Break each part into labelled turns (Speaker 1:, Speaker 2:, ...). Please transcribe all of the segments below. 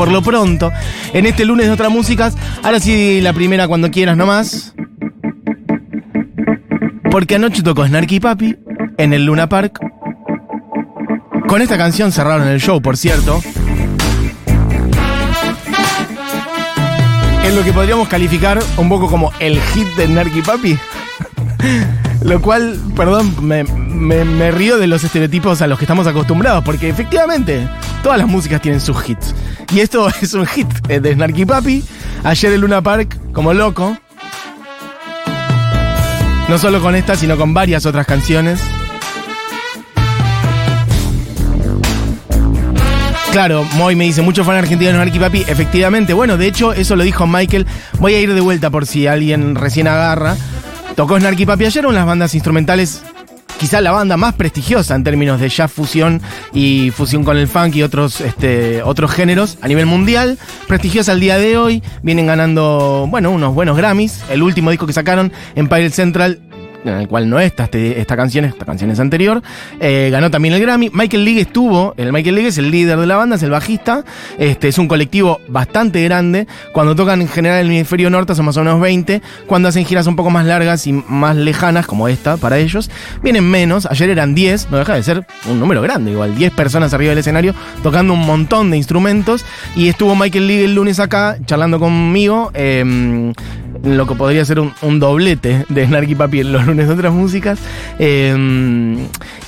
Speaker 1: por lo pronto, en este lunes de otras músicas, ahora sí la primera cuando quieras nomás. Porque anoche tocó Snarky Papi en el Luna Park. Con esta canción cerraron el show, por cierto. Es lo que podríamos calificar un poco como el hit de Snarky Papi. Lo cual, perdón, me, me- río de los estereotipos a los que estamos acostumbrados, porque efectivamente todas las músicas tienen sus hits. Y esto es un hit eh, de Snarky Papi. Ayer en Luna Park, como loco. No solo con esta, sino con varias otras canciones. Claro, Moy me dice, mucho fan argentino de Snarky Papi. Efectivamente, bueno, de hecho, eso lo dijo Michael. Voy a ir de vuelta por si alguien recién agarra. Tocó Snarky Papi ayer, unas bandas instrumentales, quizá la banda más prestigiosa en términos de jazz fusión y fusión con el funk y otros, este, otros géneros a nivel mundial. Prestigiosa al día de hoy, vienen ganando, bueno, unos buenos Grammys. El último disco que sacaron, Empire Central, en el cual no está este- esta canción, esta canción es anterior. Eh, ganó también el Grammy. Michael League estuvo, el Michael League es el líder de la banda, es el bajista. Este, es un colectivo bastante grande. Cuando tocan en general en el hemisferio norte son más o menos 20. Cuando hacen giras un poco más largas y más lejanas, como esta para ellos, vienen menos. Ayer eran 10, no deja de ser un número grande, igual 10 personas arriba del escenario tocando un montón de instrumentos. Y estuvo Michael League el lunes acá charlando conmigo. em, lo que podría ser un, doblete de Snarky Papi en los lunes de otras músicas. Eh,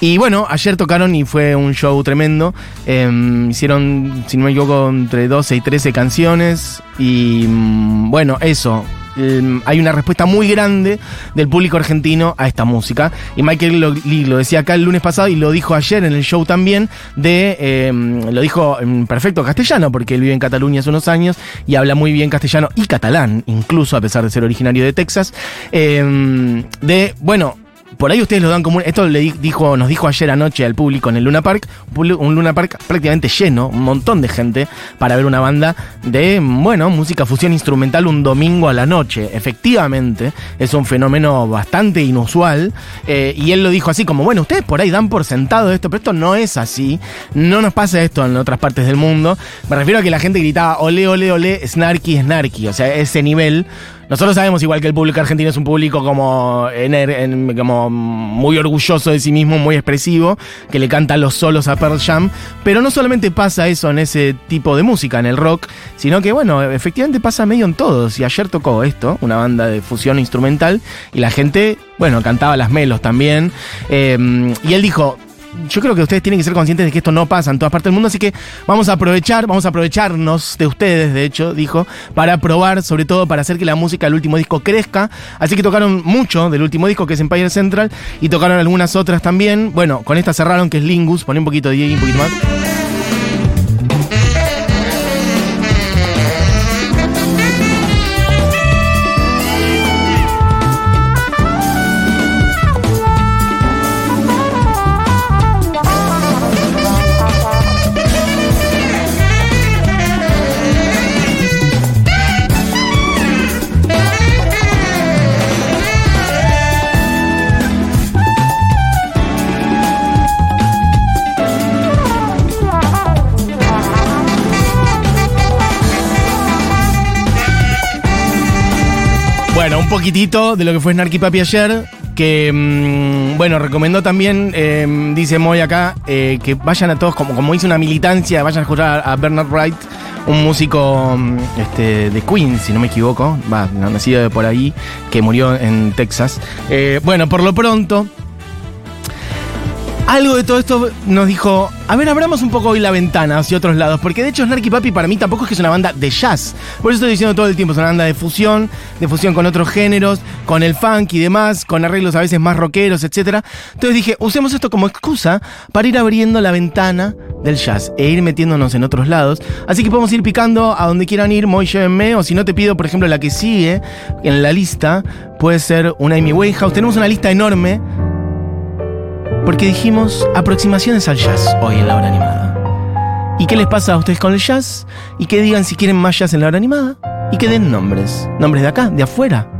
Speaker 1: y bueno, ayer tocaron y fue un show tremendo. Eh, hicieron, si no me equivoco, entre 12 y 13 canciones. Y mm, bueno, eso. Eh, hay una respuesta muy grande del público argentino a esta música. Y Michael lo, lo decía acá el lunes pasado y lo dijo ayer en el show también. De, eh, lo dijo en perfecto castellano, porque él vive en Cataluña hace unos años y habla muy bien castellano y catalán, incluso a pesar de ser originario de Texas. Eh, de, bueno, por ahí ustedes lo dan como esto le di- dijo nos dijo ayer anoche al público en el Luna Park un Luna Park prácticamente lleno un montón de gente para ver una banda de bueno música fusión instrumental un domingo a la noche. Efectivamente es un fenómeno bastante inusual eh, y él lo dijo así como bueno ustedes por ahí dan por sentado esto pero esto no es así. No nos pasa esto en otras partes del mundo me refiero a que la gente gritaba ole ole ole snarky snarky o sea ese nivel nosotros sabemos igual que el público argentino es un público como, en- como muy orgulloso de sí mismo, muy expresivo, que le canta los solos a Pearl Jam, pero no solamente pasa eso en ese tipo de música, en el rock, sino que bueno, efectivamente pasa medio en todos. Y ayer tocó esto, una banda de fusión instrumental, y la gente, bueno, cantaba las melos también. Eh, y él dijo, yo creo que ustedes tienen que ser conscientes de que esto no pasa en todas partes del mundo, así que vamos a aprovechar, vamos a aprovecharnos de ustedes, de hecho, dijo, para probar, sobre todo para hacer que la música del último disco crezca. Así que tocaron mucho del último disco, que es Empire Central, y tocaron algunas otras también. Bueno, con esta cerraron, que es Lingus, poné un poquito de DJ, un poquito más. Poquitito de lo que fue Snarky Papi ayer. Que, mm, bueno, recomendó también, eh, dice Moy acá, eh, que vayan a todos, como, como una militancia, vayan a escuchar a, Bernard Wright, un músico mm, este, de Queens, si no me equivoco, va, nacido de por ahí, que murió en Texas. Eh, bueno, por lo pronto, algo de todo esto nos dijo, a ver, abramos un poco hoy la ventana hacia otros lados, porque de hecho Snarky Papi para mí tampoco es que es una banda de jazz. Por eso estoy diciendo todo el tiempo, es una banda de fusión, de fusión con otros géneros, con el funk y demás, con arreglos a veces más rockeros, etc. Entonces dije, usemos esto como excusa para ir abriendo la ventana del jazz e ir metiéndonos en otros lados. Así que podemos ir picando a donde quieran ir, Moy, llévenme, o si no te pido, por ejemplo, la que sigue en la lista, puede ser una Amy Winehouse. Tenemos una lista enorme porque dijimos aproximaciones al jazz hoy en la hora animada. ¿Y qué les pasa a ustedes con el jazz? Y que digan si quieren más jazz en la hora animada. Y que den nombres. Nombres de acá, de afuera.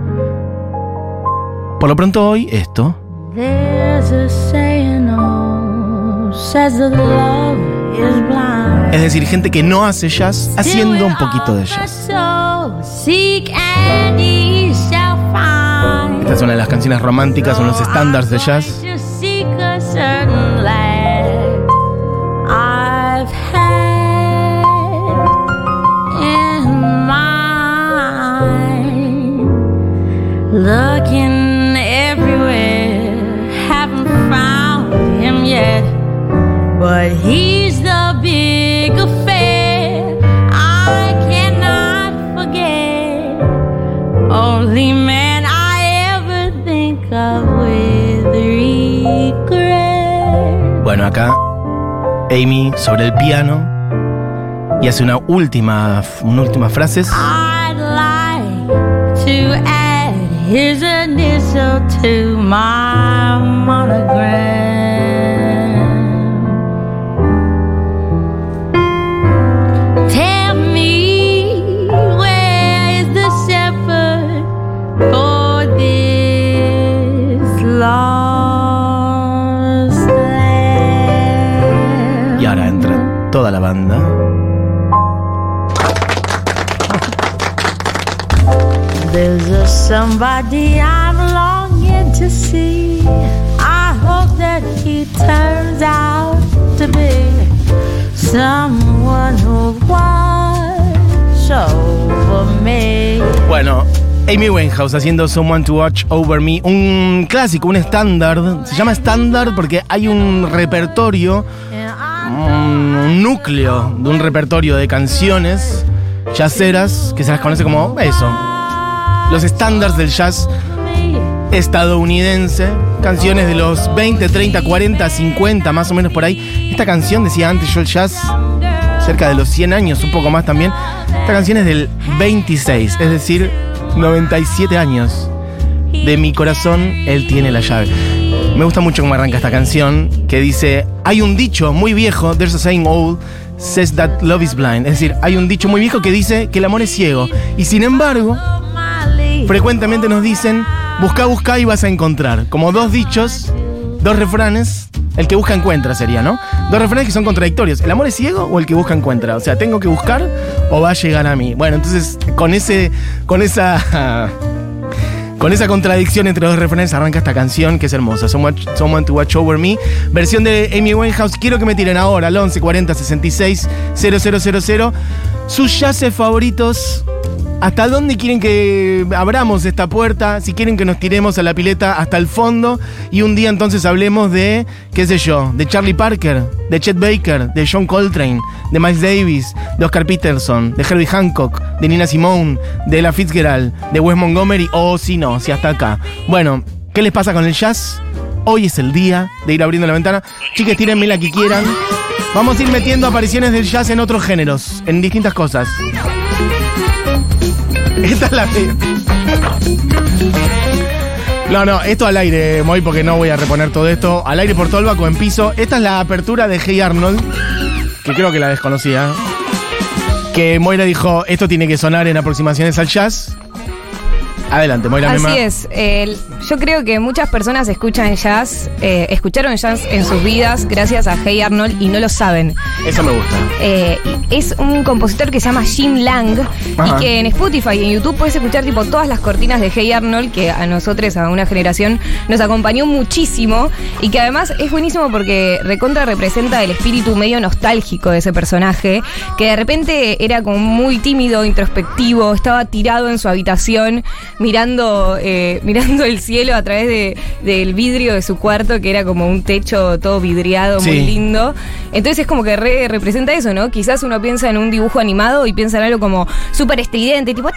Speaker 1: Por lo pronto hoy, esto. Es decir, gente que no hace jazz haciendo un poquito de jazz. Esta es una de las canciones románticas, son los estándares de jazz.
Speaker 2: But he's the big affair I cannot forget. Only man I ever think of with regret.
Speaker 1: Bueno, acá Amy sobre el piano y hace una última, una última frases.
Speaker 2: I'd like to add his initial to my monogram.
Speaker 1: Amy Winehouse haciendo Someone to Watch Over Me, un clásico, un estándar. Se llama estándar porque hay un repertorio, un, núcleo de un repertorio de canciones jazzeras que se las conoce como eso, los estándares del jazz estadounidense, canciones de los 20, 30, 40, 50, más o menos por ahí. Esta canción, decía antes yo el jazz, cerca de los 100 años, un poco más también. Esta canción es del 26, es decir, 97 años. De mi corazón, él tiene la llave. Me gusta mucho cómo arranca esta canción, que dice, hay un dicho muy viejo, there's a saying old, says that love is blind. Es decir, hay un dicho muy viejo que dice que el amor es ciego. Y sin embargo, frecuentemente nos dicen, busca, busca y vas a encontrar. Como dos dichos, dos refranes, el que busca encuentra sería, ¿no? Dos refranes que son contradictorios. ¿El amor es ciego o el que busca encuentra? O sea, ¿tengo que buscar o va a llegar a mí? Bueno, entonces con ese, con esa... Con esa contradicción entre dos refranes arranca esta canción que es hermosa. Someone, to Watch Over Me. Versión de Amy Winehouse. Quiero que me tiren ahora al 11 40 66 000 sus yaces favoritos. ¿Hasta dónde quieren que abramos esta puerta? Si quieren que nos tiremos a la pileta hasta el fondo y un día entonces hablemos de, qué sé yo, de Charlie Parker, de Chet Baker, de John Coltrane, de Miles Davis, de Oscar Peterson, de Herbie Hancock, de Nina Simone, de Ella Fitzgerald, de Wes Montgomery, o si no, si hasta acá. Bueno, ¿qué les pasa con el jazz? Hoy es el día de ir abriendo la ventana. Chiques, tírenme la que quieran. Vamos a ir metiendo apariciones del jazz en otros géneros, en distintas cosas. Esta es la. No, no, esto al aire, Moy, porque no voy a reponer todo esto. Al aire por vaco en piso. Esta es la apertura de Hey Arnold, que creo que la desconocía. Que Moira dijo, esto tiene que sonar en aproximaciones al jazz. Adelante, Moira
Speaker 3: Así
Speaker 1: Mema.
Speaker 3: es. yo creo que muchas personas escuchan jazz, eh, escucharon jazz en sus vidas gracias a Hey Arnold y no lo saben.
Speaker 1: Eso me gusta.
Speaker 3: Eh, es un compositor que se llama Jim Lang
Speaker 1: Ajá.
Speaker 3: y que en Spotify y en YouTube puedes escuchar tipo todas las cortinas de Hey Arnold que a nosotros, a una generación, nos acompañó muchísimo y que además es buenísimo porque recontra representa el espíritu medio nostálgico de ese personaje que de repente era como muy tímido, introspectivo, estaba tirado en su habitación mirando, eh, mirando el cielo a través de- del vidrio de su cuarto que era como un techo todo vidriado, muy
Speaker 1: Sí.
Speaker 3: lindo lindo. Entonces es como que re- representa eso, ¿no? Quizás uno piensa en un dibujo animado y piensa en algo como súper estridente, tipo...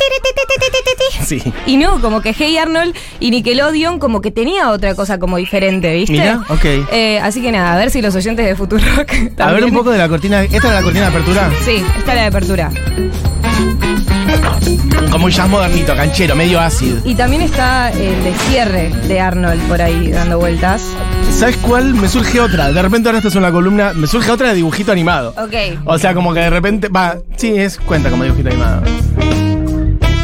Speaker 1: Sí.
Speaker 3: Y no, como que Hey Arnold y Nickelodeon como que tenía otra cosa como diferente, ¿viste?
Speaker 1: Mira, ok.
Speaker 3: Eh, así que nada, a ver si los oyentes de Futurock
Speaker 1: A ver
Speaker 3: también-
Speaker 1: un poco de la cortina. ¿Esta es la cortina de apertura?
Speaker 3: Sí, está la de apertura.
Speaker 1: Como un jazz modernito, canchero, medio ácido.
Speaker 3: Y también está el de cierre de Arnold por ahí dando vueltas.
Speaker 1: ¿Sabes cuál? Me surge otra. De repente ahora estás en la columna. Me surge otra de dibujito animado.
Speaker 3: Ok.
Speaker 1: O sea, como que de repente. Va, sí, es cuenta como dibujito animado.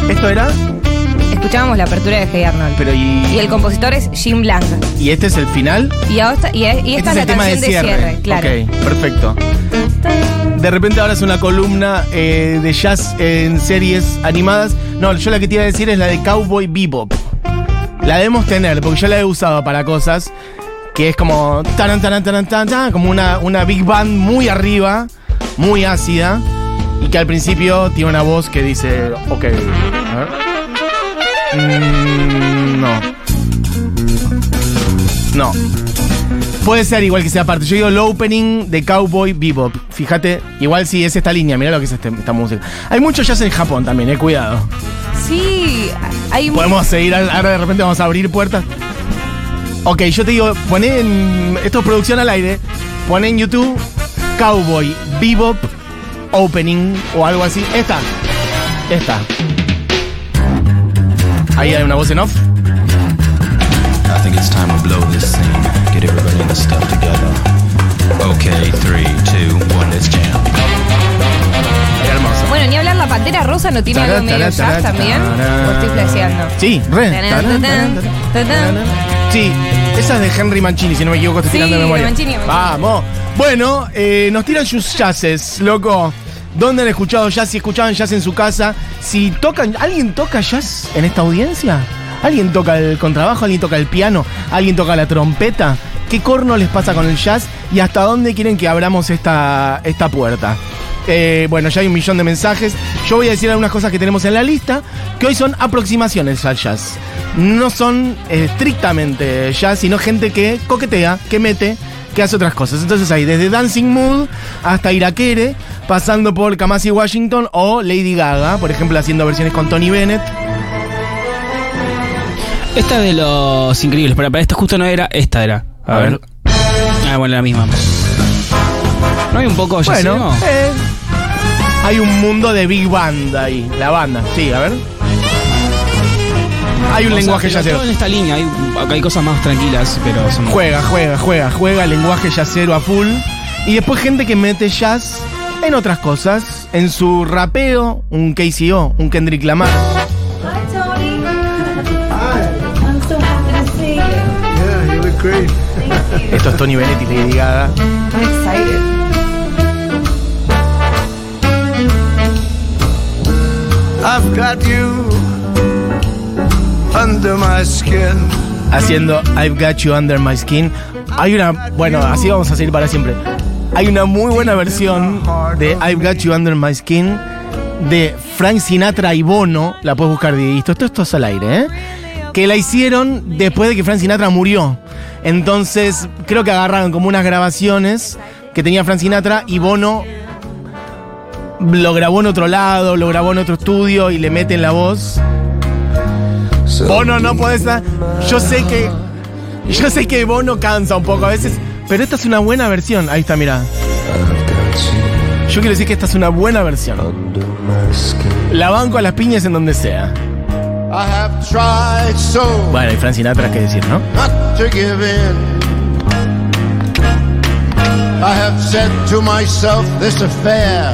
Speaker 1: ¿Esto era?
Speaker 3: Escuchábamos la apertura de Hey Arnold.
Speaker 1: Pero y,
Speaker 3: y el compositor es Jim Blanc.
Speaker 1: ¿y este es el final.
Speaker 3: Y, ahora- y, y esta
Speaker 1: este
Speaker 3: es la canción de cierre, claro.
Speaker 1: Ok, perfecto. De repente ahora es una columna eh, de jazz en series animadas. No, yo la que te iba a decir es la de Cowboy Bebop. La debemos tener, porque yo la he usado para cosas que es como taran, taran, taran, tan, tan, como una, una big band muy arriba, muy ácida, y que al principio tiene una voz que dice, ok, a ver. Mm, no. No. Puede ser igual que sea parte. Yo digo el opening de Cowboy Bebop. Fíjate, igual si es esta línea, mira lo que es este- esta música. Hay mucho jazz en Japón también, eh, cuidado.
Speaker 3: Sí, hay
Speaker 1: Podemos seguir, ahora de repente vamos a abrir puertas. Ok, yo te digo, poné en. Esto es producción al aire. Poné en YouTube Cowboy Bebop Opening o algo así. Esta. Esta. Ahí hay una voz en off.
Speaker 4: I think it's time to blow this scene. Get everybody in the stuff together. Okay, three, two, one, let's jam.
Speaker 1: Hermoso.
Speaker 3: Bueno, ni hablar, la pantera rosa no tiene algo medio jazz también. ¿O estoy flasheando?
Speaker 1: Sí, re. Sí, esa es de Henry Mancini, si no me equivoco, estoy tirando de memoria.
Speaker 3: Mancini.
Speaker 1: Vamos. Bueno, eh, nos tiran sus jazzes, loco. ¿Dónde han escuchado jazz? Si escuchaban jazz en su casa. Si tocan. ¿Alguien toca jazz en esta audiencia? ¿Alguien toca el contrabajo? ¿Alguien toca el piano? ¿Alguien toca la trompeta? ¿Qué corno les pasa con el jazz? ¿Y hasta dónde quieren que abramos esta, esta puerta? Eh, bueno, ya hay un millón de mensajes. Yo voy a decir algunas cosas que tenemos en la lista, que hoy son aproximaciones al jazz. No son eh, estrictamente jazz, sino gente que coquetea, que mete, que hace otras cosas. Entonces hay desde Dancing Mood hasta Irakere, pasando por Kamasi Washington o Lady Gaga, por ejemplo, haciendo versiones con Tony Bennett.
Speaker 5: Esta es de los increíbles, pero para esta justo no era, esta era. A,
Speaker 1: A
Speaker 5: ver.
Speaker 1: ver.
Speaker 5: Ah, bueno, la misma. ¿No hay un poco ya
Speaker 1: Bueno, eh, hay un mundo de big band ahí, la banda. Sí, a ver. Hay un lenguaje yacero.
Speaker 5: en esta línea, hay, cosas más tranquilas, pero son...
Speaker 1: Juega, juega, juega, juega, lenguaje yacero a full. Y después gente que mete jazz en otras cosas. En su rapeo, un KCO, un Kendrick Lamar.
Speaker 2: Hi, Tony. I'm so happy to see you.
Speaker 1: Esto es Tony Bennett y Lady Gaga.
Speaker 3: I'm excited.
Speaker 6: I've got you under my skin.
Speaker 1: Haciendo I've Got You Under My Skin. Hay una. Bueno, así vamos a seguir para siempre. Hay una muy buena versión de I've Got You Under My Skin de Frank Sinatra y Bono. La puedes buscar, Dieguito. Esto, esto es al aire, ¿eh? Que la hicieron después de que Frank Sinatra murió. Entonces, creo que agarraron como unas grabaciones que tenía Frank Sinatra y Bono lo grabó en otro lado, lo grabó en otro estudio y le meten la voz. Bono no puede estar. Yo sé que. Yo sé que Bono cansa un poco a veces. Pero esta es una buena versión. Ahí está, mira. Yo quiero decir que esta es una buena versión. La banco a las piñas en donde sea.
Speaker 6: I have tried so
Speaker 1: Bueno, y Frank Sinatra, qué decir, ¿no?
Speaker 6: I have said to myself, this affair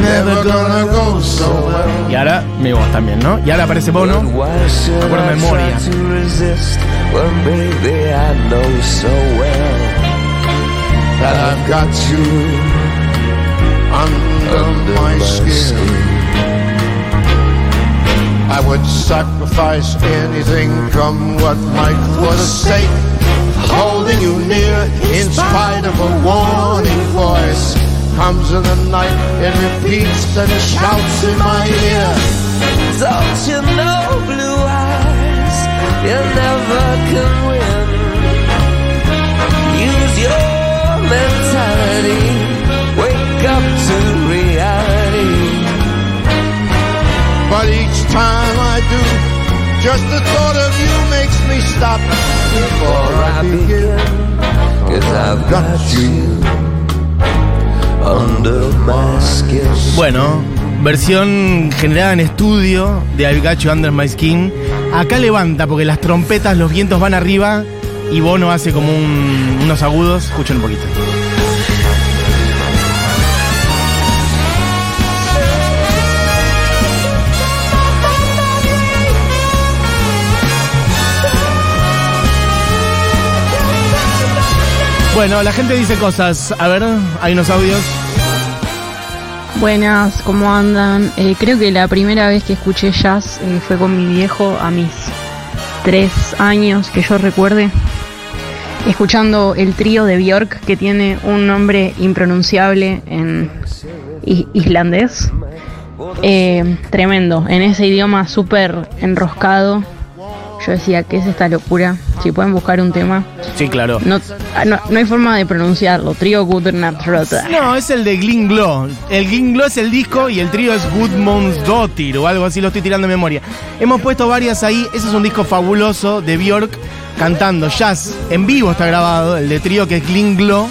Speaker 6: never gonna go so well.
Speaker 1: Y ahora mi voz también, ¿no? Y ahora aparece Bono.
Speaker 7: Why should
Speaker 1: Por
Speaker 7: I
Speaker 1: memoria.
Speaker 7: to resist when baby I know so well
Speaker 6: That I've got you under, my skin. I would sacrifice anything, come what might, for the sake of holding you near. In spite of a warning voice, comes in the night, it repeats and shouts in my ear.
Speaker 7: Don't you know, blue eyes, you never can win. Use your mentality, wake up to reality.
Speaker 6: But each time I do, just the thought of you makes me stop before I begin.
Speaker 7: Cause I've got you under my skin.
Speaker 1: Bueno, versión generada en estudio de I've Under My Skin. Acá levanta porque las trompetas, los vientos van arriba y Bono hace como un- unos agudos. Escuchen un poquito. Bueno, la gente dice cosas. A ver, hay unos audios.
Speaker 8: Buenas, ¿cómo andan? Eh, creo que la primera vez que escuché jazz eh, fue con mi viejo a mis tres años, que yo recuerde, escuchando el trío de Björk, que tiene un nombre impronunciable en islandés. Eh, tremendo, en ese idioma súper enroscado. Yo decía, ¿qué es esta locura? Si pueden buscar un tema.
Speaker 1: Sí, claro.
Speaker 8: No, ah, no, no hay forma de pronunciarlo. Trío Gudrunartrota.
Speaker 1: No, es el de Glinglo. El Glinglo es el disco y el trío es Gudmundsdottir o algo así, lo estoy tirando de memoria. Hemos puesto varias ahí. Ese es un disco fabuloso de Björk cantando jazz. En vivo está grabado, el de trío que es Glinglo.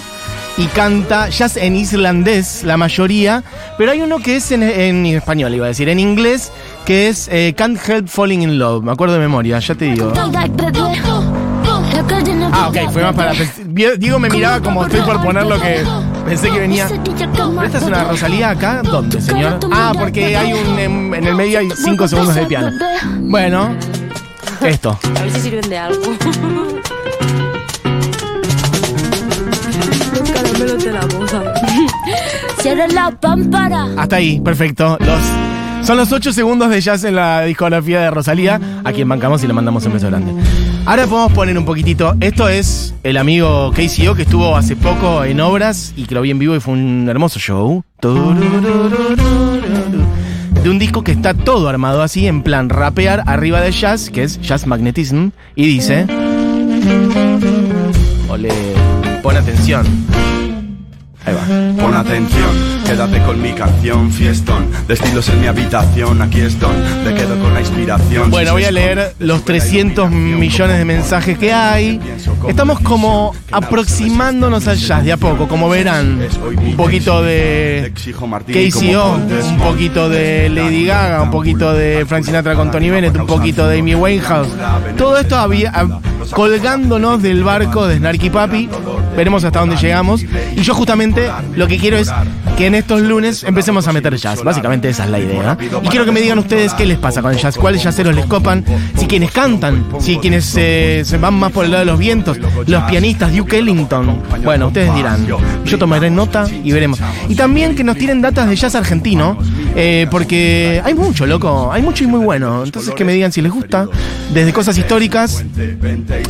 Speaker 1: Y canta jazz en islandés, la mayoría. Pero hay uno que es en, en español, iba a decir, en inglés, que es eh, Can't Help Falling in Love. Me acuerdo de memoria, ya te digo. Ah, ok, fue más para. Diego me miraba como estoy por poner lo que pensé que venía. ¿Pero esta es una Rosalía acá? ¿Dónde, señor? Ah, porque hay un. En, en el medio hay cinco segundos de piano. Bueno, esto.
Speaker 9: A ver si sirven de algo. Los caramelos de la.
Speaker 2: Cierra la pámpara.
Speaker 1: Hasta ahí, perfecto. Los, son los ocho segundos de jazz en la discografía de Rosalía, a quien bancamos y le mandamos un beso grande. Ahora podemos poner un poquitito. Esto es el amigo KCO que estuvo hace poco en obras y que lo vi en vivo y fue un hermoso show. De un disco que está todo armado así, en plan rapear arriba de jazz, que es Jazz Magnetism, y dice. Ole, pon atención. Ahí va.
Speaker 10: Pon atención, quédate con mi canción, fiestón. De estilos en mi habitación, aquí estoy. Te quedo con
Speaker 1: Bueno, voy a leer los 300 millones de mensajes que hay. Estamos como aproximándonos al jazz de a poco, como verán. Un poquito de KCO, un poquito de Lady Gaga, un poquito de Frank Sinatra con Tony Bennett, un poquito de Amy Winehouse. Todo esto había, a- colgándonos del barco de Snarky Papi. Veremos hasta dónde llegamos. Y yo justamente lo que quiero es que en estos lunes empecemos a meter jazz. Básicamente esa es la idea. Y quiero que me digan ustedes qué les pasa con el jazz, cuáles jazzeros les copan, si quienes cantan, si quienes eh, se van más por el lado de los vientos, los pianistas, Duke Ellington. Bueno, ustedes dirán. Yo tomaré nota y veremos. Y también que nos tiren datas de jazz argentino, eh, porque hay mucho, loco, hay mucho y muy bueno. Entonces que me digan si les gusta, desde cosas históricas,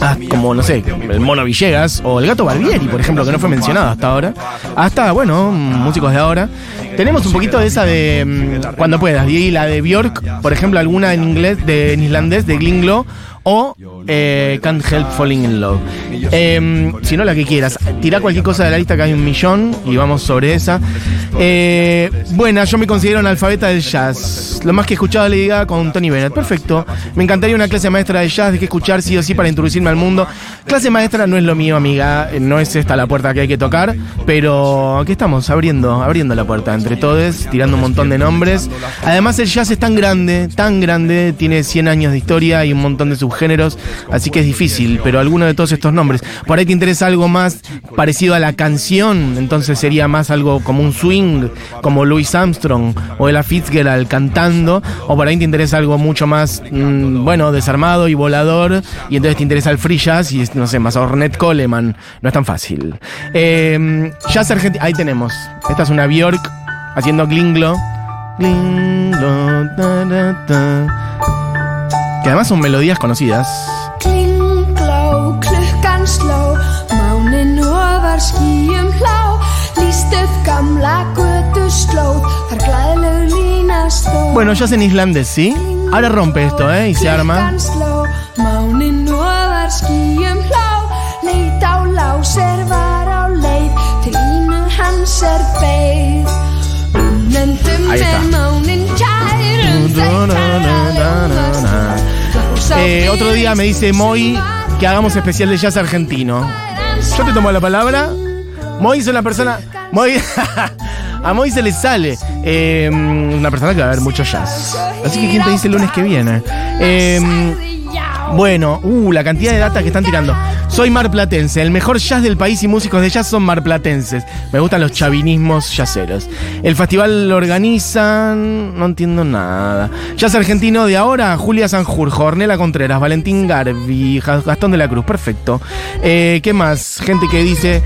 Speaker 1: ah, como no sé, el Mono Villegas o el Gato Barbieri, por ejemplo, que no fue mencionado hasta ahora, hasta, bueno, músicos de ahora. Tenemos un poquito de esa de mm, cuando puedas, y la de Björk, por ejemplo, alguna en inglés, de, en islandés, de Glinglo, o eh, Can't Help Falling in Love. Eh, si no, la que quieras. Tira cualquier cosa de la lista que hay un millón y vamos sobre esa. Eh, buena, yo me considero analfabeta del jazz. Lo más que he escuchado le diga con Tony Bennett. Perfecto. Me encantaría una clase maestra de jazz de que escuchar sí o sí para introducirme al mundo. Clase maestra no es lo mío, amiga. No es esta la puerta que hay que tocar. Pero aquí estamos, abriendo, abriendo la puerta entre todos, tirando un montón de nombres. Además, el jazz es tan grande, tan grande, tiene 100 años de historia y un montón de subgéneros. Así que es difícil, pero alguno de todos estos nombres. Por ahí te interesa algo más parecido a la canción, entonces sería más algo como un swing, como Louis Armstrong o Ella Fitzgerald cantando. O por ahí te interesa algo mucho más, mm, bueno, desarmado y volador. Y entonces te interesa el free jazz y, no sé, más Ornette Coleman. No es tan fácil. Eh, jazz ahí tenemos. Esta es una Bjork haciendo glinglo. Que además son melodías conocidas. Bueno, jazz en islandés, ¿sí? Ahora rompe esto, ¿eh? Y se arma.
Speaker 11: Klukkan sló
Speaker 1: Eh, otro día me dice Moy que hagamos especial de jazz argentino. Yo te tomo la palabra. Moy es una persona. Moy. A Moy se le sale. Eh, una persona que va a ver mucho jazz. Así que, ¿quién te dice el lunes que viene? Eh, bueno, uh, la cantidad de data que están tirando. Soy marplatense, el mejor jazz del país y músicos de jazz son marplatenses. Me gustan los chavinismos jazzeros. El festival lo organizan, no entiendo nada. Jazz argentino de ahora, Julia Sanjurjo, Ornela Contreras, Valentín Garbi, Gastón de la Cruz, perfecto. Eh, ¿Qué más? Gente que dice...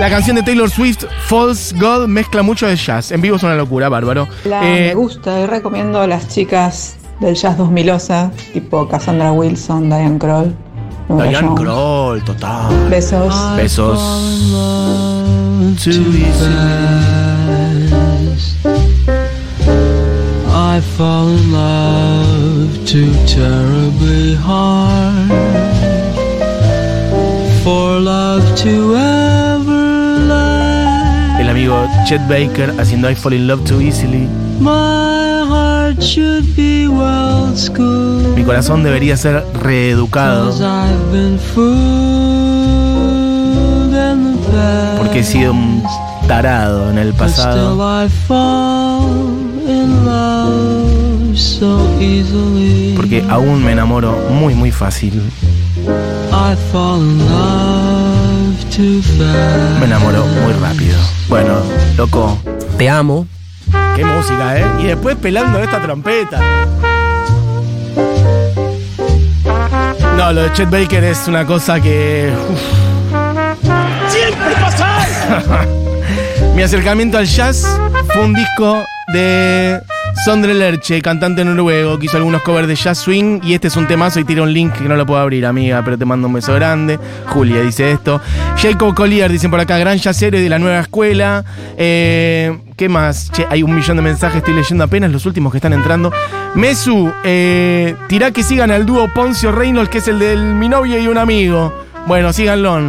Speaker 1: La canción de Taylor Swift, False God, mezcla mucho de jazz. En vivo es una locura, bárbaro.
Speaker 12: La,
Speaker 1: Eh,
Speaker 12: me gusta y recomiendo a las chicas del jazz 2000osa, tipo Cassandra Wilson, Diane Kroll.
Speaker 1: Diane. Kroll, total.
Speaker 12: Besos.
Speaker 1: Besos.
Speaker 7: I fall in love too terribly hard for love to ever last.
Speaker 1: El amigo Chet Baker haciendo I Fall in Love Too Easily.
Speaker 7: My
Speaker 1: Mi corazón debería ser reeducado porque he sido un tarado en el pasado.
Speaker 7: I fall in love so easily.
Speaker 1: Porque aún me enamoro muy, muy fácil.
Speaker 7: I fall in love too fast.
Speaker 1: Me enamoro muy rápido. Bueno, loco.
Speaker 13: Te amo.
Speaker 1: Qué música, ¿eh? Y después pelando esta trompeta. No, lo de Chet Baker es una cosa que. uf.
Speaker 14: ¡Siempre pasa!
Speaker 1: Mi acercamiento al jazz fue un disco de Sondre Lerche, cantante noruego, que hizo algunos covers de jazz swing. Y este es un temazo y tira un link que no lo puedo abrir, amiga, pero te mando un beso grande. Julia dice esto. Jacob Collier, dicen por acá, gran jazzero y de la nueva escuela. Eh, ¿Qué más? Che, hay un millón de mensajes, estoy leyendo apenas los últimos que están entrando. Mesu, eh, tirá que sigan al dúo Poncio Reynolds, que es el del mi novio y un amigo. Bueno, síganlo.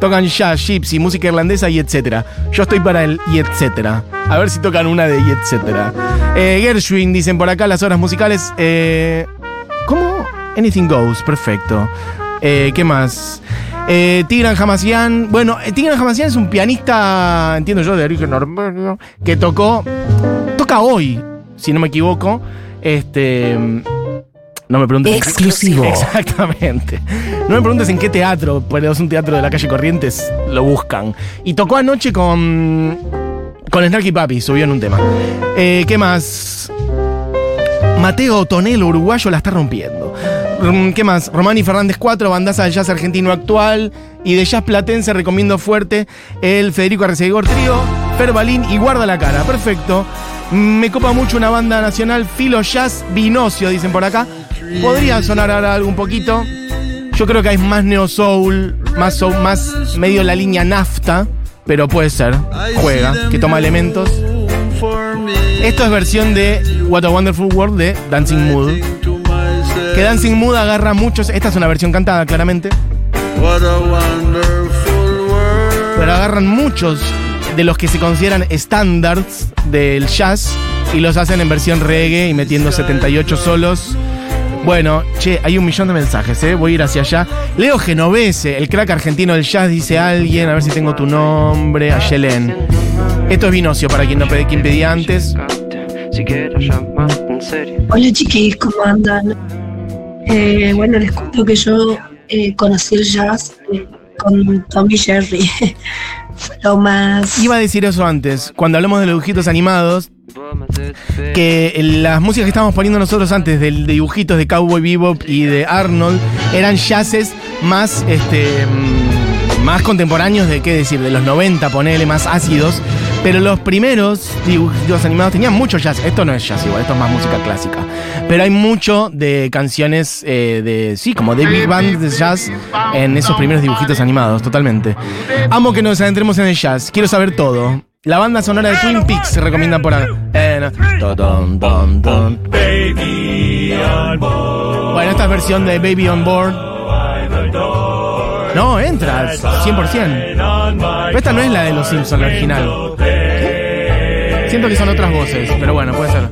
Speaker 1: Tocan jazz, gypsy, música irlandesa y etcétera. Yo estoy para el y etcétera. A ver si tocan una de y etcétera. Eh, Gershwin, dicen por acá las obras musicales. Eh, ¿Cómo? Anything Goes, perfecto. Eh, ¿Qué más? Eh, Tigran Hamasyan. Bueno, eh, Tigran Hamasyan es un pianista, entiendo yo, de origen armenio, que tocó. Toca hoy, si no me equivoco. Este. No me preguntes.
Speaker 13: Exclusivo.
Speaker 1: Exactamente. No me preguntes en qué teatro, pero es un teatro de la calle Corrientes, lo buscan. Y tocó anoche con. Con Snarky Papi, subió en un tema. Eh, ¿Qué más? Mateo Tonelo, uruguayo, la está rompiendo. ¿Qué más? Romani Fernández 4, bandaza de jazz argentino actual. Y de jazz platense recomiendo fuerte el Federico Arcegor Trío, Fer Balín y Guarda la Cara. Perfecto. Me copa mucho una banda nacional, Filo Jazz Vinocio, dicen por acá. Podría sonar ahora algo un poquito. Yo creo que hay más neo soul, más, soul, más medio la línea nafta, pero puede ser. Juega, que toma elementos. Esto es versión de What a Wonderful World de Dancing Mood. Que Dancing Mood agarra muchos. Esta es una versión cantada, claramente. Pero agarran muchos de los que se consideran standards del jazz y los hacen en versión reggae y metiendo 78 solos. Bueno, che, hay un millón de mensajes, ¿eh? Voy a ir hacia allá. Leo Genovese, el crack argentino del jazz, dice alguien. A ver si tengo tu nombre. Ayelen. Esto es Vinocio, para quien no pedí, quien pedía antes.
Speaker 15: Hola chiquis, ¿cómo andan? Eh, bueno, les cuento que yo eh, conocí el jazz eh, con Tommy Jerry. Lo más...
Speaker 1: Iba a decir eso antes. Cuando hablamos de los dibujitos animados, que las músicas que estábamos poniendo nosotros antes de dibujitos de Cowboy Bebop y de Arnold eran jazzes más este mm, más contemporáneos de qué decir, de los 90, ponele, más ácidos. Pero los primeros dibujitos animados tenían mucho jazz. Esto no es jazz igual, esto es más música clásica. Pero hay mucho de canciones eh, de, sí, como de big band de jazz en esos primeros dibujitos animados, totalmente. Amo que nos adentremos en el jazz. Quiero saber todo. La banda sonora de Twin Peaks se recomienda por acá. Eh, no. Bueno, esta es versión de Baby on Board. No, entra, 100%. Pero esta no es la de los Simpsons, la original. Siento que son otras voces, pero bueno, puede ser.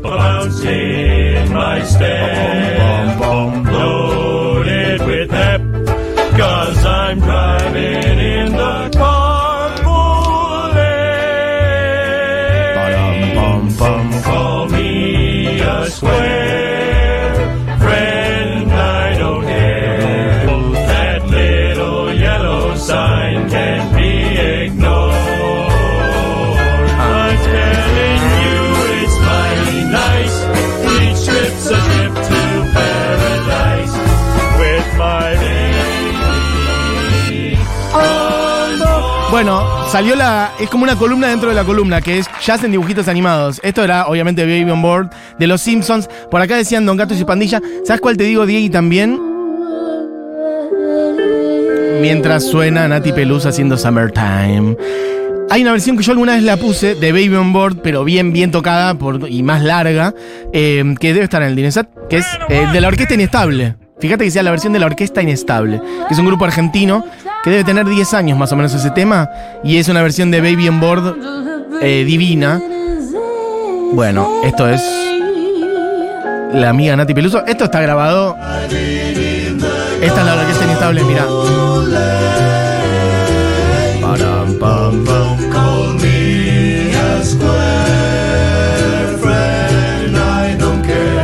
Speaker 1: Bueno, salió la. Es como una columna dentro de la columna, que es jazz en dibujitos animados. Esto era, obviamente, Baby on Board de los Simpsons. Por acá decían Don Gatos y Pandilla. ¿Sabes cuál te digo, Diego, también? Mientras suena Nati Pelusa haciendo Summertime. Hay una versión que yo alguna vez la puse de Baby on Board, pero bien, bien tocada y más larga, eh, que debe estar en el Dinesat, que es eh, de la Orquesta Inestable. Fíjate que sea la versión de la Orquesta Inestable, que es un grupo argentino que debe tener 10 años más o menos ese tema, y es una versión de Baby on Board eh, divina. Bueno, esto es la amiga Nati Peluso. Esto está grabado. Esta es la Orquesta Inestable, mirá.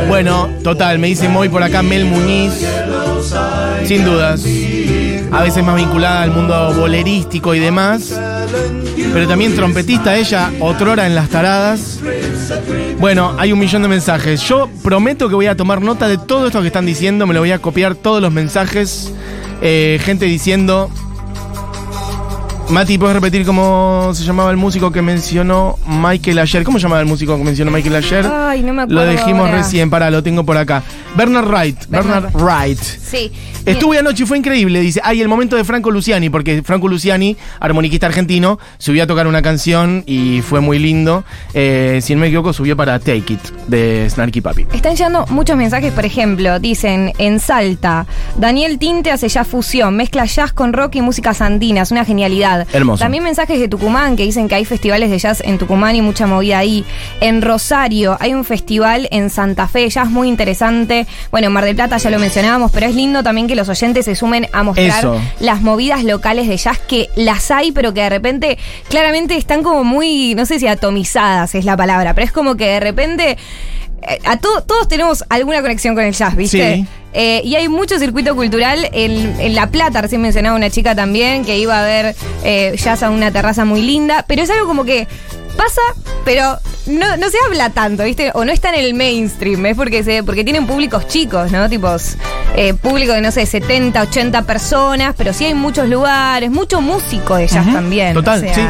Speaker 1: Bueno, total, me dice muy por acá Mel Muñiz. Sin dudas. A veces más vinculada al mundo bolerístico y demás. Pero también trompetista ella, otrora en las taradas. Bueno, hay un millón de mensajes. Yo prometo que voy a tomar nota de todo esto que están diciendo. Me lo voy a copiar todos los mensajes. Eh, gente diciendo. Mati, ¿puedes repetir cómo se llamaba el músico que mencionó Michael ayer? ¿Cómo se llamaba el músico que mencionó Michael ayer?
Speaker 3: Ay, no me acuerdo.
Speaker 1: Lo dijimos
Speaker 3: ahora.
Speaker 1: recién, pará, lo tengo por acá. Bernard Wright. Bernard, Wright.
Speaker 3: Sí.
Speaker 1: Estuve anoche y fue increíble. Dice, ay, el momento de Franco Luciani, porque Franco Luciani, armoniquista argentino, subió a tocar una canción y fue muy lindo. Eh, si no me equivoco, subió para Take It de Snarky Papi.
Speaker 3: Están llegando muchos mensajes, por ejemplo, dicen en Salta, Daniel Tinte hace ya fusión, mezcla jazz con rock y músicas andinas, una genialidad.
Speaker 1: Hermoso.
Speaker 3: También mensajes de Tucumán que dicen que hay festivales de jazz en Tucumán y mucha movida ahí. En Rosario hay un festival en Santa Fe, jazz muy interesante. Bueno, en Mar del Plata ya lo mencionábamos, pero es lindo también que los oyentes se sumen a mostrar
Speaker 1: Eso.
Speaker 3: las movidas locales de jazz que las hay, pero que de repente claramente están como muy, no sé si atomizadas es la palabra, pero es como que de repente a to- todos tenemos alguna conexión con el jazz, ¿viste?
Speaker 1: Sí.
Speaker 3: Eh, y hay mucho circuito cultural en, en La Plata, recién mencionaba una chica también que iba a ver eh, jazz a una terraza muy linda, pero es algo como que pasa, pero no, no se habla tanto, ¿viste? O no está en el mainstream, es porque se, porque tienen públicos chicos, ¿no? Tipos, eh, público de, no sé, 70, 80 personas, pero sí hay muchos lugares, mucho músico de
Speaker 1: Ujú.
Speaker 3: también.
Speaker 1: Total,
Speaker 3: o sea,
Speaker 1: sí.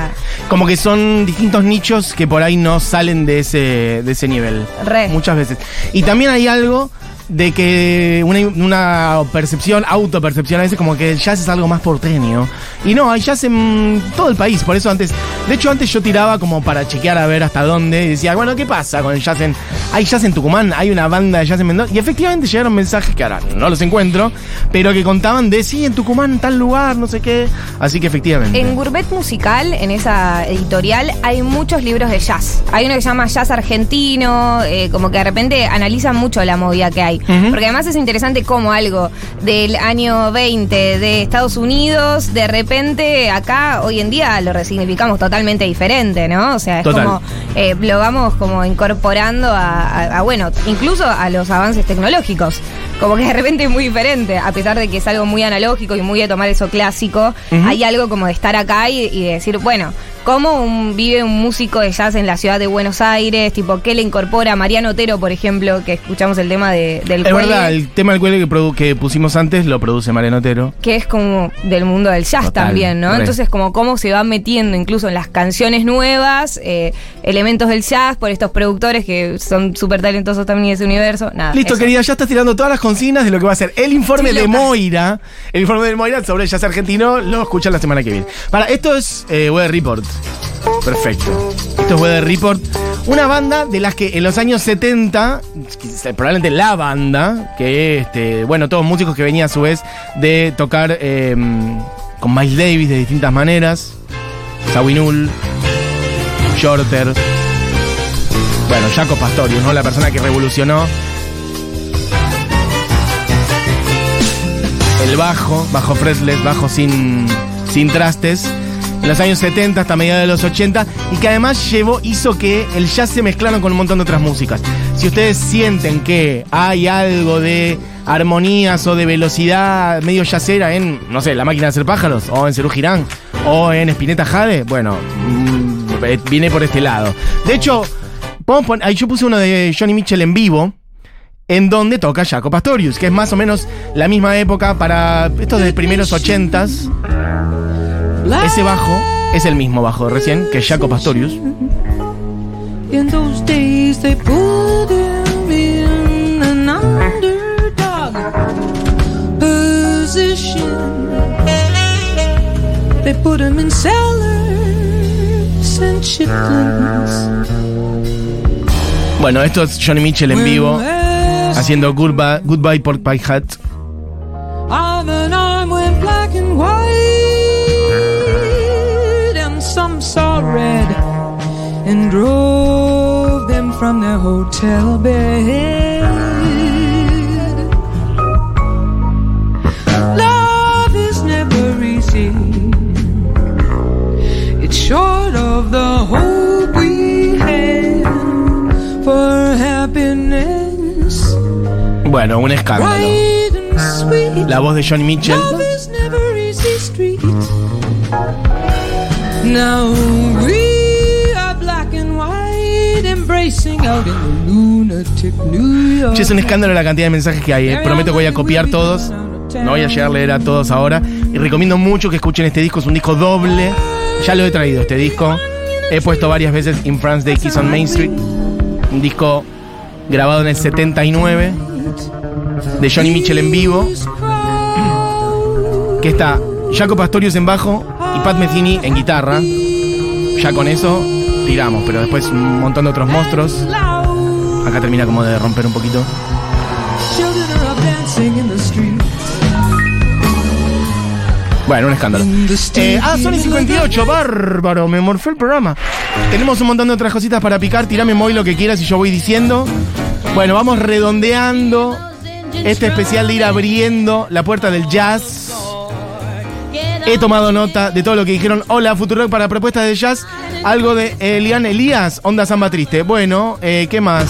Speaker 1: Como que son distintos nichos que por ahí no salen de ese, de ese nivel.
Speaker 3: Re.
Speaker 1: Muchas veces. Y también hay algo de que una, una percepción, autopercepción a veces como que el jazz es algo más porteño. Y no, hay jazz en todo el país. Por eso antes, de hecho antes yo tiraba como para chequear a ver hasta dónde. Y decía, bueno, ¿qué pasa con el jazz en... Hay jazz en Tucumán, hay una banda de jazz en Mendoza. Y efectivamente llegaron mensajes que ahora no los encuentro, pero que contaban de, sí, en Tucumán, tal lugar, no sé qué. Así que efectivamente.
Speaker 3: En Gourmet Musical, en esa editorial, hay muchos libros de jazz. Hay uno que se llama Jazz Argentino, eh, como que de repente analizan mucho la movida que hay. Porque además es interesante cómo algo del año 20 de Estados Unidos, de repente acá, hoy en día, lo resignificamos totalmente diferente, ¿no? O sea, es
Speaker 1: Total.
Speaker 3: como, eh, lo vamos como incorporando a, a- a, bueno, incluso a los avances tecnológicos. Como que de repente es muy diferente, a pesar de que es algo muy analógico y muy de tomar eso clásico, hay algo como de estar acá y, y decir, bueno, ¿cómo un- vive un músico de jazz en la ciudad de Buenos Aires? Tipo, ¿qué le incorpora a Mariano Otero, por ejemplo, que escuchamos el tema de, del
Speaker 1: Es verdad, el tema del cuello que, pusimos antes lo produce Mariano Otero.
Speaker 3: que es como del mundo del jazz
Speaker 1: Total,
Speaker 3: también, ¿no?
Speaker 1: re.
Speaker 3: Entonces, como cómo se va metiendo incluso en las canciones nuevas, eh, elementos del jazz por estos productores que son súper talentosos también en ese universo. Nada,
Speaker 1: Listo,
Speaker 3: eso.
Speaker 1: querida, ya estás tirando todas las consignas de lo que va a ser el informe de. Moira. El informe de Moira sobre el jazz argentino lo escuchan la semana que viene. Para, esto es eh, Weather Report. Perfecto. Esto es Weather Report. Una banda de las que en los años 70, probablemente la banda, que este, bueno, todos músicos que venían a su vez de tocar eh, con Miles Davis de distintas maneras. Sawinul, Shorter. Bueno, Jaco Pastorius, ¿no? La persona que revolucionó el bajo, bajo fretless, bajo sin, sin trastes, los años 70 hasta mediados de los 80, y que además llevó, hizo que el jazz se mezclaron con un montón de otras músicas. Si ustedes sienten que hay algo de armonías o de velocidad medio jazzera en, no sé, La máquina de hacer pájaros, o en Cerú Girán, o en Spinetta Jade, bueno, mm, eh, viene por este lado. De hecho, ahí yo puse uno de Johnny Mitchell en vivo, en donde toca Jaco Pastorius, que es más o menos la misma época para estos de primeros ochentas. Ese bajo es el mismo bajo de recién, que es Jaco Pastorius.
Speaker 13: They put him in cellars and chitlins.
Speaker 1: Bueno, esto es Johnny Mitchell en vivo, haciendo Goodbye, Goodbye Pork Pie Hat.
Speaker 13: Red and drove them from their hotel bed. Love is never easy. It's short of the hope we had for happiness.
Speaker 1: Bueno, un escándalo.
Speaker 13: Bright and sweet.
Speaker 1: La voz de Johnny Mitchell.
Speaker 13: Now we are black and white, embracing out in the lunatic New York.
Speaker 1: Es un escándalo la cantidad de mensajes que hay. eh. Prometo que voy a copiar todos. No voy a llegar a leer a todos ahora. Y recomiendo mucho que escuchen este disco. Es un disco doble. Ya lo he traído este disco. He puesto varias veces In France They Kiss on Main Street. Un disco grabado en el 79. De Johnny Mitchell en vivo. Que está Jaco Pastorius en bajo y Pat Metheny en guitarra. Ya con eso tiramos, pero después un montón de otros monstruos. Acá termina como de romper un poquito. Bueno, un escándalo. Eh, ah, Sony 58, bárbaro, me morfé el programa. Tenemos un montón de otras cositas para picar, tirame muy lo que quieras y yo voy diciendo. Bueno, vamos redondeando este especial de ir abriendo la puerta del jazz. He tomado nota de todo lo que dijeron. Hola, Futurock para propuestas de jazz. Algo de Elian Elías, Onda Samba Triste. Bueno, eh, ¿qué más?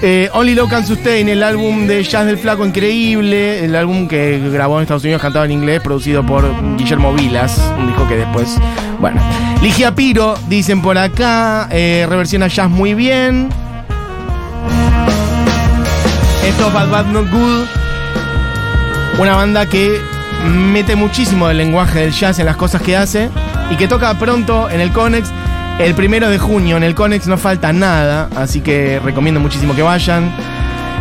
Speaker 1: Eh, Only Love Can Sustain, el álbum de jazz del flaco increíble, el álbum que grabó en Estados Unidos, cantado en inglés, producido por Guillermo Vilas, un disco que después, bueno. Ligia Piro, dicen por acá, eh, reversiona jazz muy bien. Esto es Bad Bad Not Good, una banda que mete muchísimo del lenguaje del jazz en las cosas que hace y que toca pronto en el Conex. El primero de junio en el Conex no falta nada, así que recomiendo muchísimo que vayan.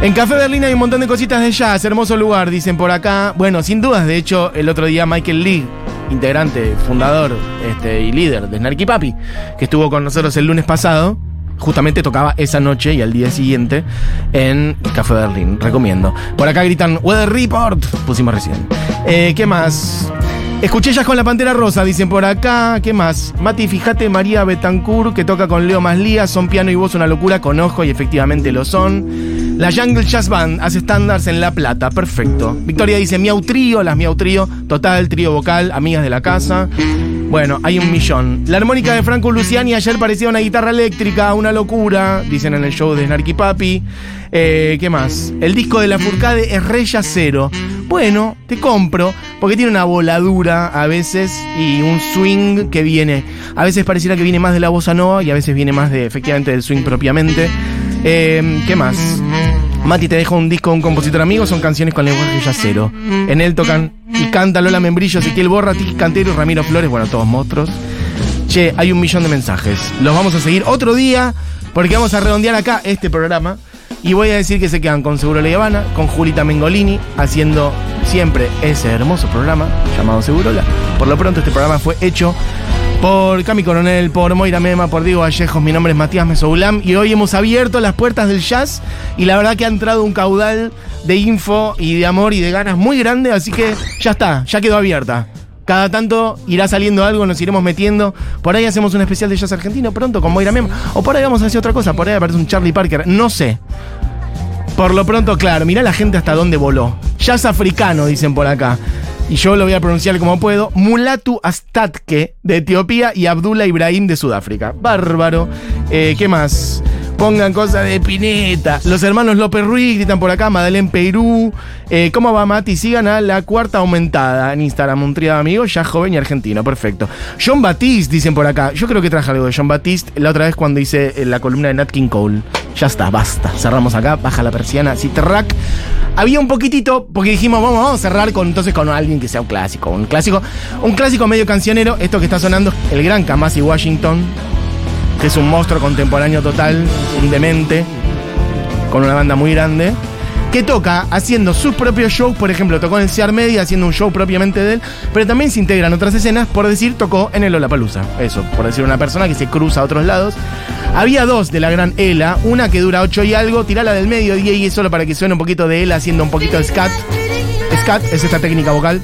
Speaker 1: En Café Berlín hay un montón de cositas de jazz, hermoso lugar, dicen por acá. Bueno, sin dudas, de hecho, el otro día Michael Lee, integrante, fundador este, y líder de Snarky Papi, que estuvo con nosotros el lunes pasado, justamente tocaba esa noche y al día siguiente en Café Berlín. Recomiendo. Por acá gritan Weather Report, pusimos recién. Eh, ¿Qué más? Escuché ya con la Pantera Rosa, dicen por acá. ¿Qué más? Mati, fíjate, María Betancourt, que toca con Leo Maslía, son piano y voz una locura con ojo y efectivamente lo son. La Jungle Jazz Band hace estándares en La Plata, perfecto. Victoria dice Miau Trío, las Miau Trío, total, trío vocal, amigas de la casa. Bueno, hay un millón. La armónica de Franco Luciani ayer parecía una guitarra eléctrica, una locura, dicen en el show de Snarky Papi. Eh, ¿Qué más? El disco de la Furcade es re cero. Bueno, te compro, porque tiene una voladura a veces y un swing que viene. A veces pareciera que viene más de la bossa nova y a veces viene más de, efectivamente, del swing propiamente. Eh, ¿Qué más? Mati te deja un disco de un compositor amigo, son canciones con lenguaje yacero. En él tocan y canta Lola Membrillo, Ezequiel Borra, Tiki Cantero Ramiro Flores, bueno, todos monstruos. Che, hay un millón de mensajes. Los vamos a seguir otro día, porque vamos a redondear acá este programa. Y voy a decir que se quedan con Seguro La Habana, con Julita Mengolini, haciendo siempre ese hermoso programa llamado Segurola. Por lo pronto, este programa fue hecho por Cami Coronel, por Moira Mema, por Diego Vallejos. Mi nombre es Matías Mesoulam y hoy hemos abierto las puertas del jazz y la verdad que ha entrado un caudal de info y de amor y de ganas muy grande, así que ya está, ya quedó abierta. Cada tanto irá saliendo algo, nos iremos metiendo. Por ahí hacemos un especial de jazz argentino pronto con Moira Mema. O por ahí vamos a hacer otra cosa, por ahí aparece un Charlie Parker, no sé. Por lo pronto, claro, mirá la gente hasta dónde voló. Jazz africano, dicen por acá. Y yo lo voy a pronunciar como puedo. Mulatu Astatke de Etiopía y Abdullah Ibrahim de Sudáfrica. Bárbaro. Eh, ¿Qué más? Pongan cosas de Pineta. Los hermanos López Ruiz gritan por acá. Madeleine Perú. Eh, ¿Cómo va Mati? Sigan a la cuarta aumentada en Instagram. Un trío de amigos, ya joven y argentino. Perfecto. John Batiste, dicen por acá. Yo creo que traje algo de John Batiste la otra vez cuando hice eh, la columna de Nat King Cole. Ya está, basta. Cerramos acá. Baja la persiana. Así. Había un poquitito, porque dijimos, vamos, vamos a cerrar con entonces con alguien que sea un clásico. Un clásico, un clásico medio cancionero. Esto que está sonando, es el gran Kamasi Washington, que es un monstruo contemporáneo total, un demente, con una banda muy grande. Que toca haciendo sus propios shows, por ejemplo, tocó en el CR Media haciendo un show propiamente de él, pero también se integra en otras escenas, por decir, tocó en el Lollapalooza. Eso, por decir una persona que se cruza a otros lados. Había dos de la gran Ela, una que dura ocho y algo, tirala del medio, y es solo para que suene un poquito de Ela haciendo un poquito de scat. Scat es esta técnica vocal.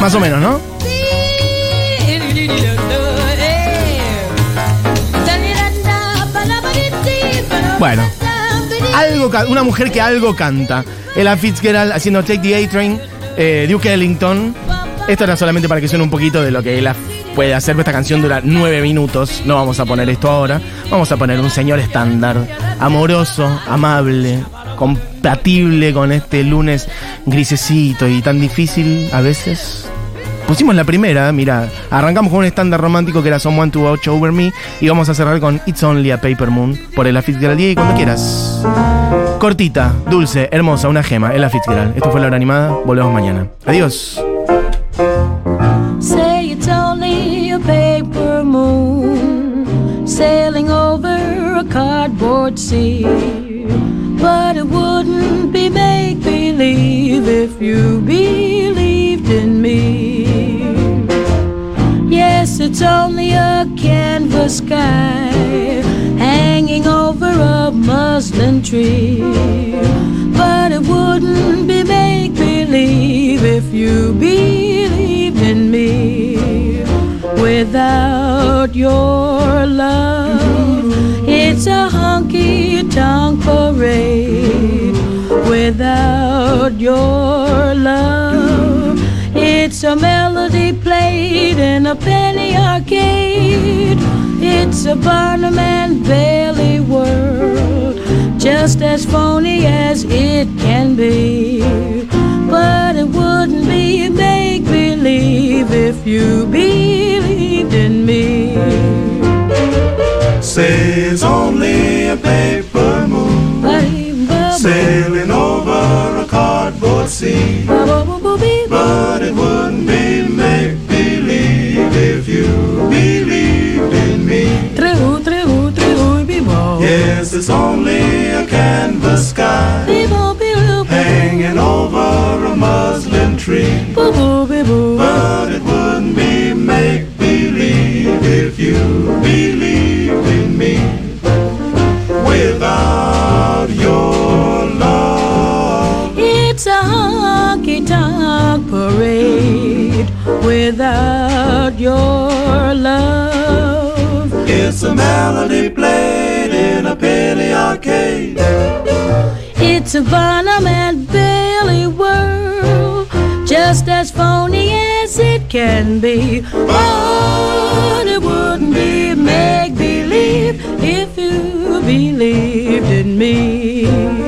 Speaker 1: Más o menos, ¿no? Bueno, algo, una mujer que algo canta. Ella Fitzgerald haciendo Take the A-Train, eh, Duke Ellington. Esto era solamente para que suene un poquito de lo que ella puede hacer. Esta canción dura nueve minutos. No vamos a poner esto ahora. Vamos a poner un señor estándar, amoroso, amable, compatible con este lunes grisecito y tan difícil a veces. Pusimos la primera, mira, arrancamos con un estándar romántico que era Someone to Watch Over Me y vamos a cerrar con It's Only a Paper Moon por Ella Fitzgerald y cuando quieras. Cortita, dulce, hermosa, una gema, Ella Fitzgerald. Esto fue la hora animada, volvemos mañana. Adiós.
Speaker 2: Say it's only a paper moon sailing over a sea. But it wouldn't be make believe if you believed Yes, it's only a canvas sky hanging over a muslin tree. But it wouldn't be make believe if you believed in me. Without your love, it's a honky tonk parade. Without your love, it's a melody played in a penny arcade. It's a Barnum and Bailey world, just as phony as it can be. But it wouldn't be make believe if you believed
Speaker 14: only a canvas sky hanging over a muslin tree. But it wouldn't be make believe if you believed in me. Without your love,
Speaker 2: It's a honky tonk parade without your love.
Speaker 14: It's a melody played in a penny arcade.
Speaker 2: It's a Barnum and Bailey world, just as phony as it can be. But it wouldn't be make believe if you believed in me.